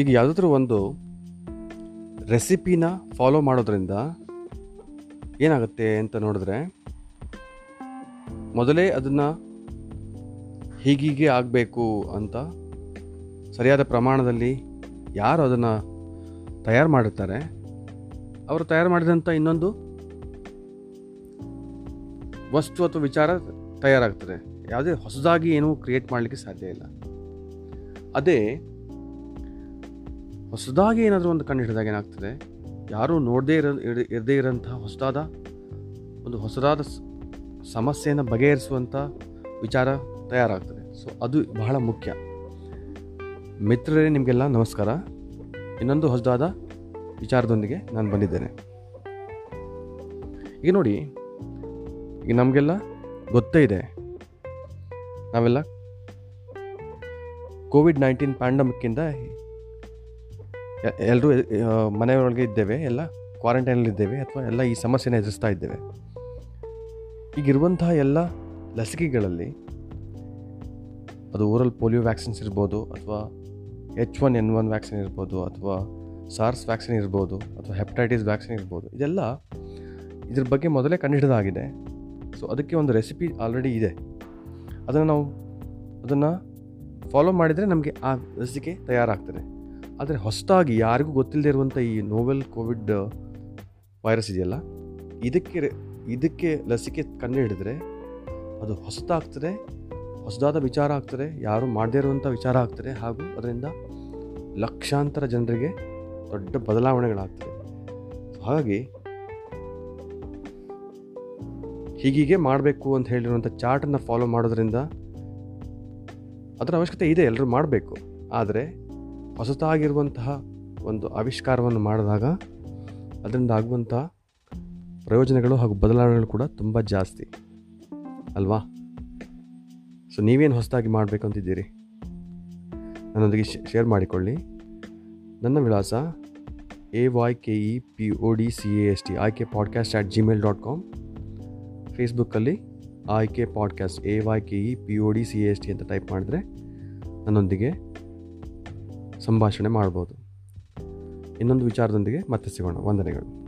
ಈಗ ಯಾವುದಾದ್ರೂ ಒಂದು ರೆಸಿಪಿನ ಫಾಲೋ ಮಾಡೋದ್ರಿಂದ ಏನಾಗುತ್ತೆ ಅಂತ ನೋಡಿದ್ರೆ ಮೊದಲೇ ಅದನ್ನು ಹೀಗೀಗೆ ಆಗಬೇಕು ಅಂತ ಸರಿಯಾದ ಪ್ರಮಾಣದಲ್ಲಿ ಯಾರು ಅದನ್ನು ತಯಾರು ಮಾಡಿರ್ತಾರೆ, ಅವರು ತಯಾರು ಮಾಡಿದಂಥ ಇನ್ನೊಂದು ವಸ್ತು ಅಥವಾ ವಿಚಾರ ತಯಾರಾಗ್ತದೆ. ಯಾವುದೇ ಹೊಸದಾಗಿ ಏನೂ ಕ್ರಿಯೇಟ್ ಮಾಡಲಿಕ್ಕೆ ಸಾಧ್ಯ ಇಲ್ಲ. ಅದೇ ಹೊಸದಾಗಿ ಏನಾದರೂ ಒಂದು ಕಂಡು ಹಿಡಿದಾಗ ಏನಾಗ್ತದೆ? ಯಾರೂ ನೋಡದೇ ಇರೋ, ಇರ- ಇರದೇ ಇರೋಂತಹ ಹೊಸದಾದ, ಒಂದು ಹೊಸದಾದ ಸಮಸ್ಯೆಯನ್ನು ಬಗೆಹರಿಸುವಂಥ ವಿಚಾರ ತಯಾರಾಗ್ತದೆ. ಸೊ, ಅದು ಬಹಳ ಮುಖ್ಯ. ಮಿತ್ರರೇ, ನಿಮಗೆಲ್ಲ ನಮಸ್ಕಾರ. ಇನ್ನೊಂದು ಹೊಸದಾದ ವಿಚಾರದೊಂದಿಗೆ ನಾನು ಬಂದಿದ್ದೇನೆ. ಈಗ ನೋಡಿ, ಈಗ ನಮಗೆಲ್ಲ ಗೊತ್ತೇ ಇದೆ. ನಾವೆಲ್ಲ ಕೋವಿಡ್ ನೈನ್ಟೀನ್ ಪ್ಯಾಂಡಮಿಕ್ಕಿಂದ ಎಲ್ಲರೂ ಮನೆಯೊಳಗೆ ಇದ್ದೇವೆ, ಎಲ್ಲ ಕ್ವಾರಂಟೈನಲ್ಲಿದ್ದೇವೆ ಅಥವಾ ಎಲ್ಲ ಈ ಸಮಸ್ಯೆನ ಎದುರಿಸ್ತಾ ಇದ್ದೇವೆ. ಈಗಿರುವಂತಹ ಎಲ್ಲ ಲಸಿಕೆಗಳಲ್ಲಿ ಅದು ಓರಲ್ ಪೋಲಿಯೋ ವ್ಯಾಕ್ಸಿನ್ಸ್ ಇರ್ಬೋದು, ಅಥವಾ H one, N one vaccine ಇರ್ಬೋದು, ಅಥವಾ ಸಾರ್ಸ್ ವ್ಯಾಕ್ಸಿನ್ ಇರ್ಬೋದು, ಅಥವಾ ಹೆಪಟೈಟಿಸ್ ವ್ಯಾಕ್ಸಿನ್ ಇರ್ಬೋದು, ಇದೆಲ್ಲ ಇದ್ರ ಬಗ್ಗೆ ಮೊದಲೇ ಕಂಡುಹಿಡಿದಾಗಿದೆ. ಸೊ, ಅದಕ್ಕೆ ಒಂದು ರೆಸಿಪಿ ಆಲ್ರೆಡಿ ಇದೆ. ಅದನ್ನು ನಾವು ಅದನ್ನು ಫಾಲೋ ಮಾಡಿದರೆ ನಮಗೆ ಆ ಲಸಿಕೆ ತಯಾರಾಗ್ತದೆ. ಆದರೆ ಹೊಸದಾಗಿ ಯಾರಿಗೂ ಗೊತ್ತಿಲ್ಲದೆ ಇರುವಂಥ ಈ ನೋವೆಲ್ ಕೋವಿಡ್ ವೈರಸ್ ಇದೆಯಲ್ಲ? ಇದಕ್ಕೆ ಇದಕ್ಕೆ ಲಸಿಕೆ ಕಂಡು ಅದು ಹೊಸದಾಗ್ತದೆ, ಹೊಸದಾದ ವಿಚಾರ ಆಗ್ತದೆ, ಯಾರು ಮಾಡದೇ ಇರುವಂಥ ವಿಚಾರ ಆಗ್ತದೆ ಹಾಗೂ ಅದರಿಂದ ಲಕ್ಷಾಂತರ ಜನರಿಗೆ ದೊಡ್ಡ ಬದಲಾವಣೆಗಳಾಗ್ತದೆ. ಹಾಗಾಗಿ ಹೀಗೀಗೆ ಮಾಡಬೇಕು ಅಂತ ಹೇಳಿರುವಂಥ ಚಾರ್ಟನ್ನು ಫಾಲೋ ಮಾಡೋದ್ರಿಂದ ಅದರ ಅವಶ್ಯಕತೆ ಇದೆ ಎಲ್ಲರೂ ಮಾಡಬೇಕು. ಆದರೆ ಹೊಸತಾಗಿರುವಂತಹ ಒಂದು ಆವಿಷ್ಕಾರವನ್ನು ಮಾಡಿದಾಗ ಅದರಿಂದ ಆಗುವಂಥ ಪ್ರಯೋಜನಗಳು ಹಾಗೂ ಬದಲಾವಣೆಗಳು ಕೂಡ ತುಂಬ ಜಾಸ್ತಿ. ಅಲ್ವಾ? ಸೊ ನೀವೇನು ಹೊಸದಾಗಿ ಮಾಡಬೇಕು ಅಂತಿದ್ದೀರಿ? ನನ್ನೊಂದಿಗೆ ಶೇರ್ ಮಾಡಿಕೊಳ್ಳಿ. ನನ್ನ ವಿಳಾಸ A Y K E P O D C A S T Aayke podcast at Gmail dot com ಫೇಸ್ಬುಕ್ಕಲ್ಲಿ Aayke podcast A Y K E P O D C S T ಅಂತ type ಮಾಡಿದ್ರೆ ನನ್ನೊಂದಿಗೆ ಸಂಭಾಷಣೆ ಮಾಡ್ಬೋದು. ಇನ್ನೊಂದು ವಿಚಾರದೊಂದಿಗೆ ಮತ್ತೆ ಸಿಗೋಣ. ವಂದನೆಗಳು.